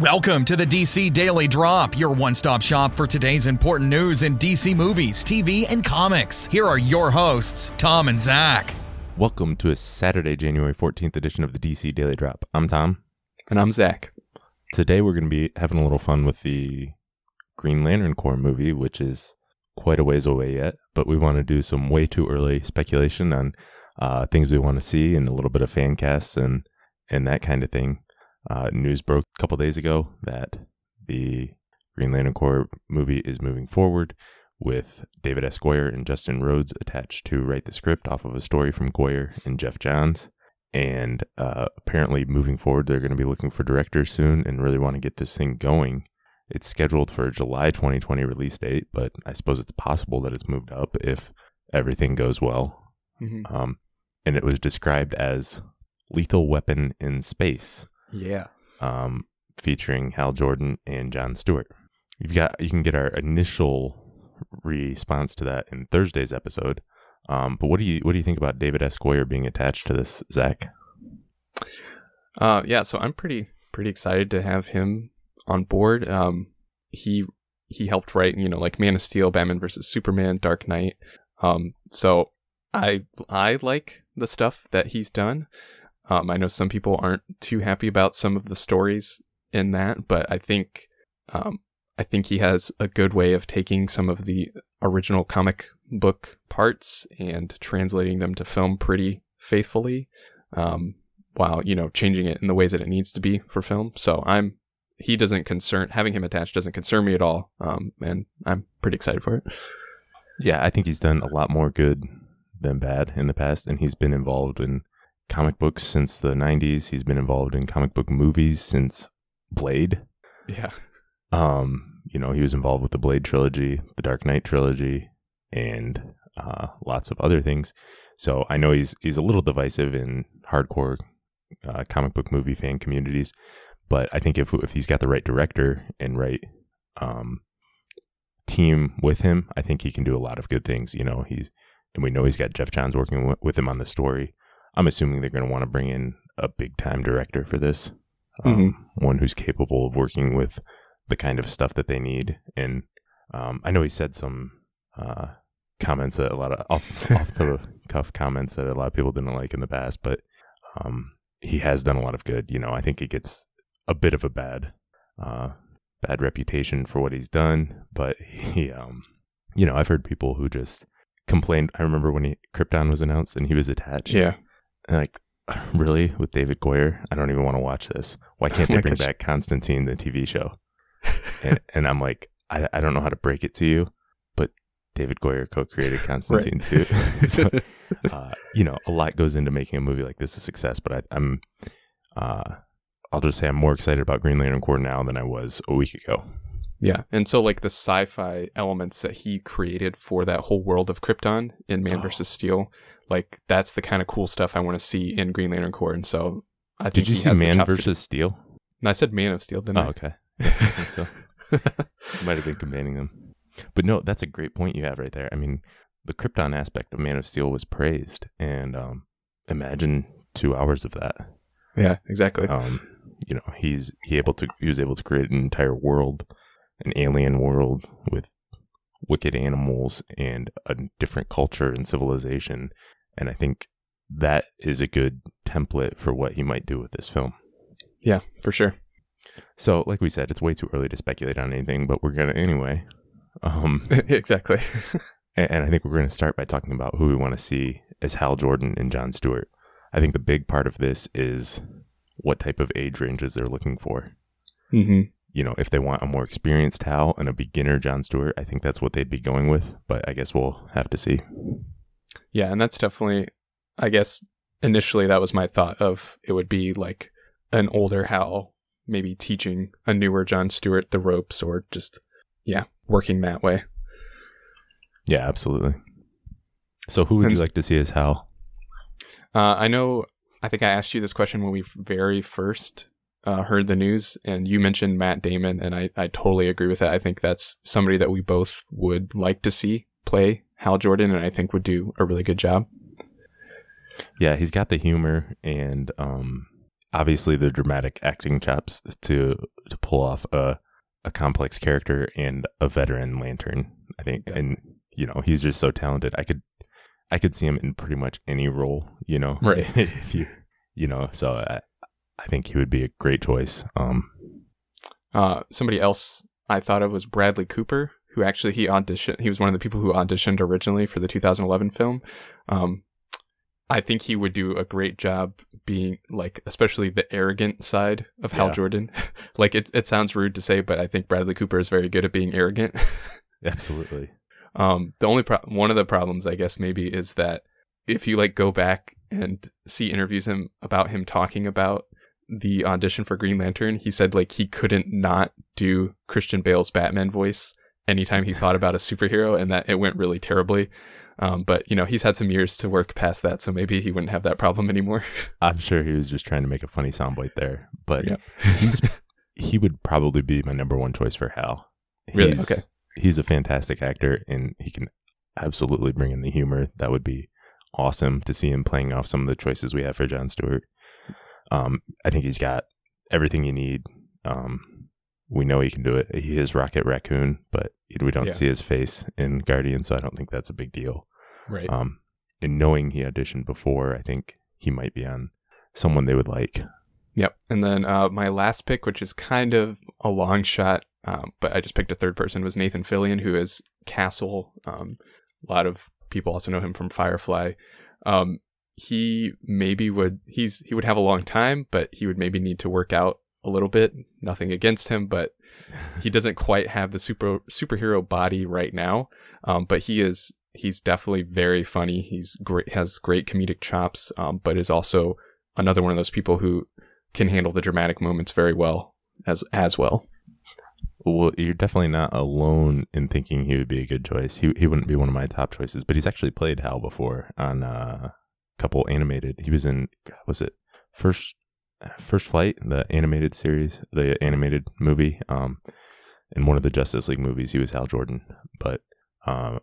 Welcome to the DC Daily Drop, your one stop shop for today's important news in DC movies, TV, and comics. Here are your hosts, Tom and Zach. Welcome to a Saturday, January 14th edition of the DC Daily Drop. I'm Tom. And I'm Zach. Today we're going to be having a little fun with the Green Lantern Corps movie, which is quite a ways away yet, but we want to do some way too early speculation on uh, things we want to see and a little bit of fan casts and, and that kind of thing. Uh, news broke a couple days ago that the Green Lantern Corps movie is moving forward with David S. Goyer and Justin Rhoades attached to write the script off of a story from Goyer and Geoff Johns. And uh, apparently, moving forward, they're going to be looking for directors soon and really want to get this thing going. It's scheduled for a July 2020 release date, but I suppose it's possible that it's moved up if everything goes well. Mm-hmm. Um, and it was described as Lethal Weapon in Space Yeah. um, featuring Hal Jordan and John Stewart. You've got you can get our initial response to that in Thursday's episode. Um, but what do you what do you think about David S. Goyer being attached to this, Zach? Uh, yeah. So I'm pretty pretty excited to have him on board. Um, he he helped write you know like Man of Steel, Batman versus Superman, Dark Knight. Um, so I I like the stuff that he's done. Um, I know some people aren't too happy about some of the stories in that, but I think um, I think he has a good way of taking some of the original comic book parts and translating them to film pretty faithfully, um, while you know changing it in the ways that it needs to be for film. So I'm he doesn't concern having him attached doesn't concern me at all, um, and I'm pretty excited for it. Yeah, I think he's done a lot more good than bad in the past, and he's been involved in comic books since the '90s. He's been involved in comic book movies since Blade. Yeah, Um, you know, he was involved with the Blade trilogy, the Dark Knight trilogy, and uh, lots of other things. So I know he's he's a little divisive in hardcore uh, comic book movie fan communities, but I think if if he's got the right director and right um, team with him, I think he can do a lot of good things. You know, he's and we know he's got Geoff Johns working with, with him on the story. I'm assuming they're going to want to bring in a big time director for this, um, one who's capable of working with the kind of stuff that they need. And um, I know he said some uh, comments that a lot of off, off the cuff comments that a lot of people didn't like in the past, but um, he has done a lot of good. You know, I think he gets a bit of a bad uh, bad reputation for what he's done, but he, um, you know, I've heard people who just complained. I remember when he Krypton was announced and he was attached. yeah, like, really, with David Goyer, I don't even want to watch this. Why can't they bring back Constantine, the TV show? and, and I'm like, I, I don't know how to break it to you, but David Goyer co-created Constantine too. so, uh, you know, a lot goes into making a movie like this a success. But I, I'm, uh, I'll just say I'm more excited about Green Lantern Corps now than I was a week ago. yeah. And so like the sci-fi elements that he created for that whole world of Krypton in Man Oh. vs. Steel, like that's the kind of cool stuff I want to see in Green Lantern Corps. And so I think Did you see Man versus Steel? I said Man of Steel, didn't Oh, I? okay. I so. You might have been combining them. But no, that's a great point you have right there. I mean, the Krypton aspect of Man of Steel was praised, and um, imagine two hours of that. yeah, exactly. Um, you know, he's he able to he was able to create an entire world, an alien world with wicked animals and a different culture and civilization, and I think that is a good template for what he might do with this film. yeah, for sure. So, like we said, it's way too early to speculate on anything, but we're gonna anyway. Um, exactly. and, I think we're gonna start by talking about who we want to see as Hal Jordan and John Stewart. I think the big part of this is what type of age ranges they're looking for. hmm You know, if they want a more experienced Hal and a beginner John Stewart, I think that's what they'd be going with. But I guess we'll have to see. Yeah, and that's definitely, I guess, initially that was my thought of it would be like an older Hal, maybe teaching a newer John Stewart the ropes, or just yeah, working that way. Yeah, absolutely. So, who would And you like to see as Hal? Uh, I know. I think I asked you this question when we very first uh, heard the news, and you mentioned Matt Damon, and I, I totally agree with that. I think that's somebody that we both would like to see play Hal Jordan, and I think would do a really good job. Yeah, he's got the humor, and um, obviously the dramatic acting chops to to pull off a a complex character and a veteran lantern. I think, and you know, he's just so talented. I could I could see him in pretty much any role. You know, Right. if you you know, so I I think he would be a great choice. Um, Uh, somebody else I thought of was Bradley Cooper, who actually he auditioned. He was one of the people who auditioned originally for the 2011 film. Um, I think he would do a great job being like, especially the arrogant side of Hal Yeah. Jordan. like it, it sounds rude to say, but I think Bradley Cooper is very good at being arrogant. absolutely. Um, the only pro- one of the problems, I guess, maybe is that if you like go back and see interviews him about him talking about the audition for Green Lantern, he said like he couldn't not do Christian Bale's Batman voice anytime he thought about a superhero, and that it went really terribly. Um, but you know he's had some years to work past that, so maybe he wouldn't have that problem anymore. I'm sure he was just trying to make a funny soundbite there, but Yeah. he's he would probably be my number one choice for Hal. Really? He's, Okay. He's a fantastic actor, and he can absolutely bring in the humor. That would be awesome to see him playing off some of the choices we have for John Stewart. Um, I think he's got everything you need. Um, we know he can do it. He is Rocket Raccoon, but we don't Yeah. see his face in Guardian, so I don't think that's a big deal. right. Um, and knowing he auditioned before, I think he might be on someone they would like. Yep. And then uh, my last pick, which is kind of a long shot, um, but I just picked a third person, was Nathan Fillion, who is Castle. Um, a lot of people also know him from Firefly. Um, he maybe would he's he would have a long time, but he would maybe need to work out a little bit. Nothing against him, but he doesn't quite have the super superhero body right now. Um, but he is he's definitely very funny. He's great has great comedic chops, um, but is also another one of those people who can handle the dramatic moments very well as as well. Well, you're definitely not alone in thinking he would be a good choice. He he wouldn't be one of my top choices, but he's actually played Hal before on uh, a couple animated. He was in was it first First Flight, the animated series, the animated movie. Um, in one of the Justice League movies, he was Hal Jordan, but um,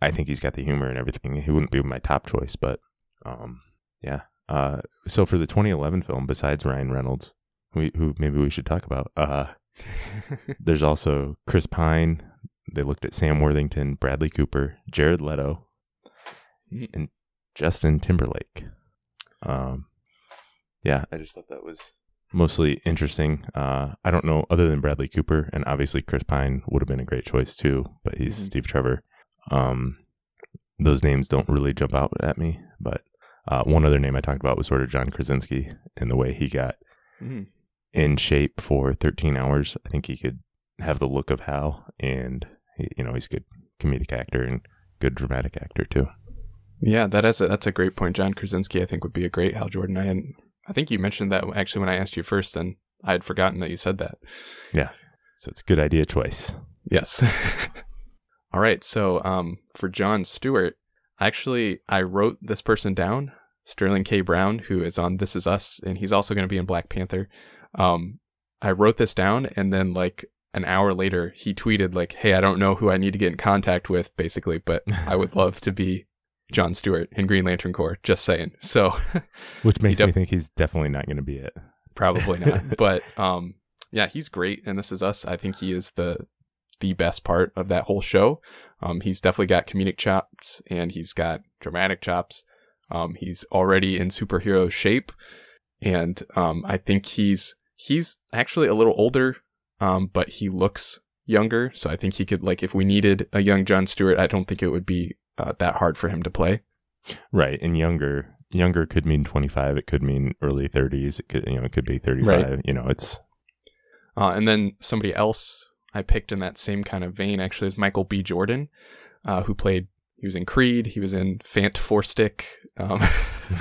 I think he's got the humor and everything. He wouldn't be my top choice, but um, yeah. Uh, so for the 2011 film, besides Ryan Reynolds, we, who maybe we should talk about, uh, there's also Chris Pine. They looked at Sam Worthington, Bradley Cooper, Jared Leto, Mm. and Justin Timberlake. Um, yeah, I just thought that was mostly interesting. Uh, I don't know other than Bradley Cooper, and obviously Chris Pine would have been a great choice too, but he's Mhm. Steve Trevor. Um, those names don't really jump out at me, but uh, one other name I talked about was sort of John Krasinski and the way he got Mhm. in shape for 13 hours. I think he could have the look of Hal, and he, you know he's a good comedic actor and good dramatic actor too. Yeah, that is a, that's a great point. John Krasinski, I think, would be a great Hal Jordan. I hadn't, I think you mentioned that actually when I asked you first, and I had forgotten that you said that. Yeah. So it's a good idea choice. Yes. All right. So, um, for John Stewart, actually, I wrote this person down, Sterling K. Brown, who is on This Is Us, and he's also going to be in Black Panther. Um, I wrote this down, and then like an hour later, he tweeted like, "Hey, I don't know who I need to get in contact with, basically, but I would love to be John Stewart in Green Lantern Corps." Just saying. So, Which makes def- me think he's definitely not going to be it. probably not but um yeah he's great and this is us i think he is the the best part of that whole show um he's definitely got comedic chops and he's got dramatic chops um he's already in superhero shape and um i think he's he's actually a little older um but he looks younger so i think he could like if we needed a young john stewart i don't think it would be uh, that hard for him to play Right, and younger younger could mean 25. It could mean early 30s. It could you know it could be 35. You know, it's Uh, and then somebody else I picked in that same kind of vein actually is Michael B. Jordan, uh, who played, he was in Creed, he was in Fant Four Stick. Um,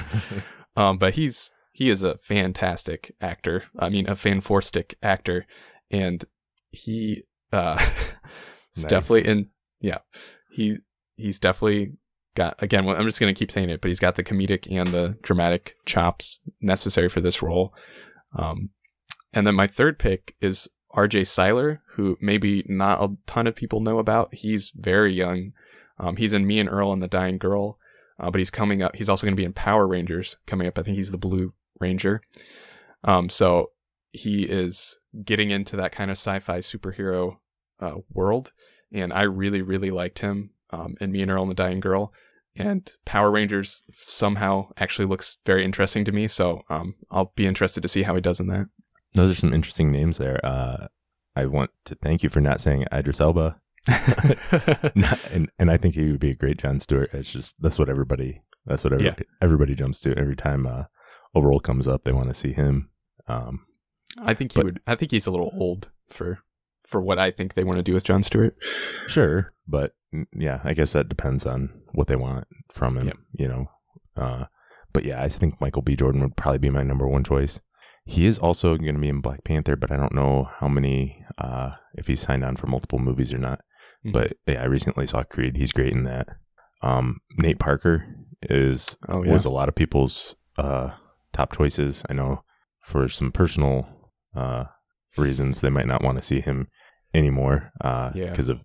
um, but he's, he is a fantastic actor. I mean, a fan four stick actor. And he, uh, Nice. definitely in, yeah, he, he's definitely got, again, I'm just going to keep saying it, but he's got the comedic and the dramatic chops necessary for this role. Um, and then my third pick is RJ Cyler, who maybe not a ton of people know about. He's very young. Um, he's in Me and Earl and the Dying Girl, uh, but he's coming up. He's also going to be in Power Rangers coming up. I think he's the Blue Ranger. Um, so he is getting into that kind of sci-fi superhero uh, world, and I really, really liked him um, in Me and Earl and the Dying Girl. And Power Rangers somehow actually looks very interesting to me, so um, I'll be interested to see how he does in that. Those are some interesting names there. Uh, I want to thank you for not saying Idris Elba. Not- and and I think he would be a great John Stewart. It's just that's what everybody that's what everybody, everybody jumps to every time uh, a role comes up. They want to see him. Um, I think he But- would. I think he's a little old for for what I think they want to do with John Stewart. sure, but yeah, I guess that depends on what they want from him. Yep. You know, uh, but yeah, I think Michael B. Jordan would probably be my number one choice. He is also going to be in Black Panther, but I don't know how many uh, if he's signed on for multiple movies or not. Mhm. But yeah, I recently saw Creed. He's great in that. Um, Nate Parker is Oh yeah, was a lot of people's uh, top choices. I know for some personal uh, reasons they might not want to see him anymore Yeah. because of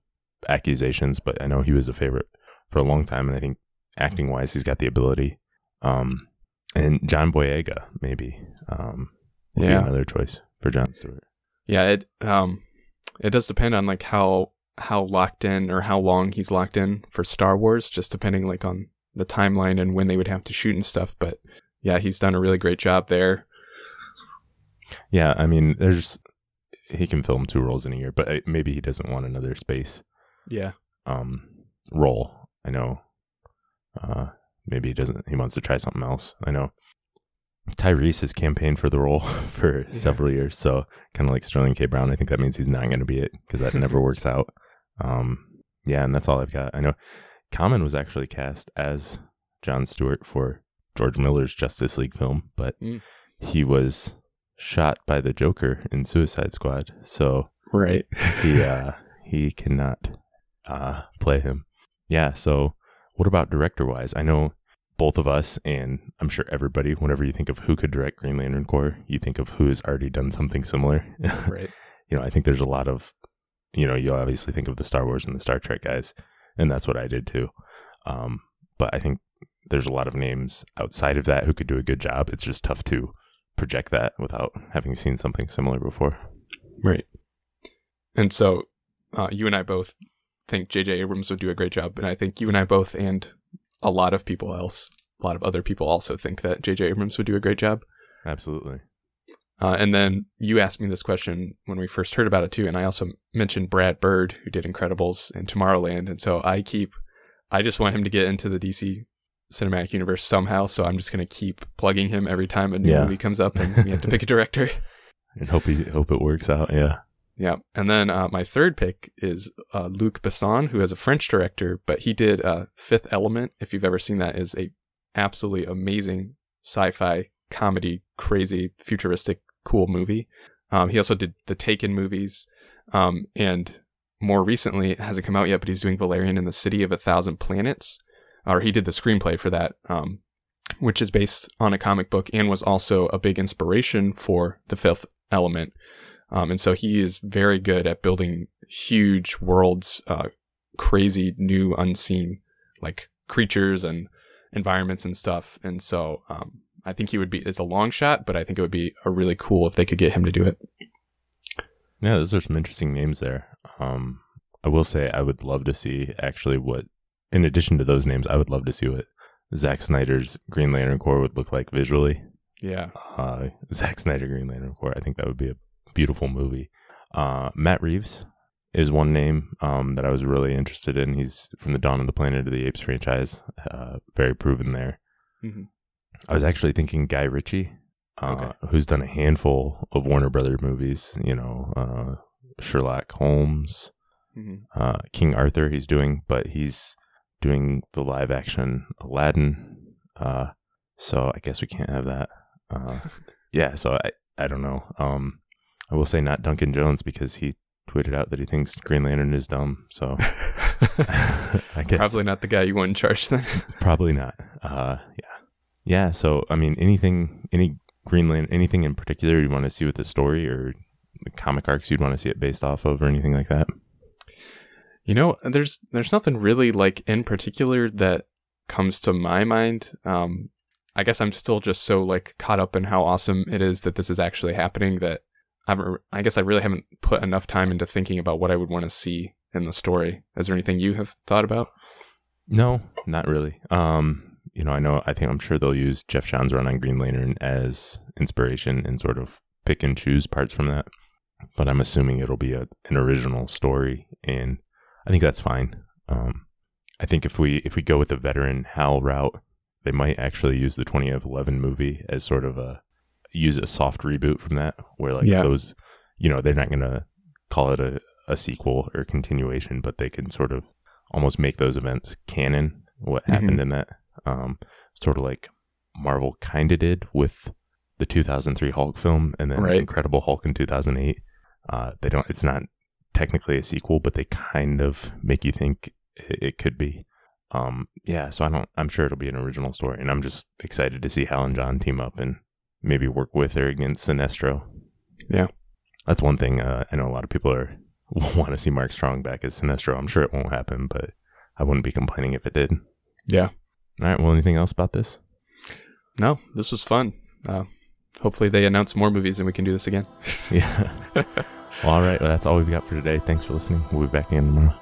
accusations, but I know he was a favorite for a long time, and I think acting wise, he's got the ability. Um, and John Boyega maybe um, would Yeah. be another choice for John Stewart. yeah. It um, it does depend on like how how locked in or how long he's locked in for Star Wars, just depending like on the timeline and when they would have to shoot and stuff. But yeah, he's done a really great job there. Yeah, I mean, there's he can film two roles in a year, but uh, maybe he doesn't want another space Yeah, um role. I know. Uh, maybe he doesn't. He wants to try something else. I know. Tyrese has campaigned for the role for Yeah. several years, so kind of like Sterling K. Brown. I think that means he's not going to be it because that never works out. Um, yeah, and that's all I've got. I know. Common was actually cast as John Stewart for George Miller's Justice League film, but Mm. he was shot by the Joker in Suicide Squad, so right. he uh he cannot uh play him. Yeah, so what about director wise? I know both of us and I'm sure everybody, whenever you think of who could direct Green Lantern Corps, you think of who has already done something similar. right. you know, I think there's a lot of you know, you obviously think of the Star Wars and the Star Trek guys, and that's what I did too. Um, but I think there's a lot of names outside of that who could do a good job. It's just tough to project that without having seen something similar before. Right. And so, uh, you and I both think J.J. Abrams would do a great job, and I think you and I both, and a lot of people else, a lot of other people also think that J.J. Abrams would do a great job. Absolutely. Uh, and then you asked me this question when we first heard about it too, and I also mentioned Brad Bird, who did Incredibles and Tomorrowland, and so I keep, I just want him to get into the DC cinematic universe somehow. So I'm just gonna keep plugging him every time a new Yeah. movie comes up, and we have to pick a director. and hope he hope it works out. Yeah, Yeah, and then uh, my third pick is uh, Luc Besson, who is a French director, but he did uh, Fifth Element. If you've ever seen that, is a absolutely amazing sci-fi comedy, crazy, futuristic, cool movie. Um, he also did the Taken movies, um, and more recently it hasn't come out yet, but he's doing Valerian in the City of a Thousand Planets, or he did the screenplay for that, um, which is based on a comic book and was also a big inspiration for the Fifth Element. Um, and so he is very good at building huge worlds, uh, crazy, new, unseen, like creatures and environments and stuff. And so um, I think he would be, it's a long shot, but I think it would be a really cool if they could get him to do it. yeah. Those are some interesting names there. Um, I will say I would love to see actually what, in addition to those names, I would love to see what Zack Snyder's Green Lantern Corps would look like visually. Yeah. Uh, Zack Snyder Green Lantern Corps. I think that would be a beautiful movie. Uh, Matt Reeves is one name um, that I was really interested in. He's from the Dawn of the Planet of the Apes franchise. Uh, very proven there. Mhm. I was actually thinking Guy Ritchie, uh, Okay. who's done a handful of Warner Brother movies. You know, uh, Sherlock Holmes, hmm uh, King Arthur. He's doing, but he's doing the live action Aladdin. Uh, so I guess we can't have that. Uh, yeah. So I I don't know. Um, I will say not Duncan Jones because he tweeted out that he thinks Green Lantern is dumb. So I guess Probably not the guy you want in charge then. Probably not. Uh, yeah, yeah. So I mean, anything, any Greenland, anything in particular you want to see with the story or the comic arcs you'd want to see it based off of, or anything like that? You know, there's there's nothing really like in particular that comes to my mind. Um, I guess I'm still just so like caught up in how awesome it is that this is actually happening that I'm, I guess I really haven't put enough time into thinking about what I would want to see in the story. Is there anything you have thought about? No, not really. Um, you know, I know, I think I'm sure they'll use Geoff John's run on Green Lantern as inspiration and sort of pick and choose parts from that. But I'm assuming it'll be a, an original story, and I think that's fine. Um, I think if we if we go with the veteran Hal route, they might actually use the 2011 movie as sort of a use a soft reboot from that, where like Yeah. those, you know, they're not gonna call it a, a sequel or continuation, but they can sort of almost make those events canon. What happened in that, um, sort of like Marvel kind of did with the 2003 Hulk film, and then Right. Incredible Hulk in 2008. Uh, they don't. It's not technically a sequel, but they kind of make you think it, it could be. Um, yeah, so I don't. I'm sure it'll be an original story, and I'm just excited to see Hal and John team up and maybe work with or against Sinestro. Yeah. that's one thing. Uh, I know a lot of people are want to see Mark Strong back as Sinestro. I'm sure it won't happen, but I wouldn't be complaining if it did. Yeah. All right. Well, anything else about this? No, this was fun. Uh, hopefully they announce more movies and we can do this again. Yeah. well, all right. Well, that's all we've got for today. Thanks for listening. We'll be back again tomorrow.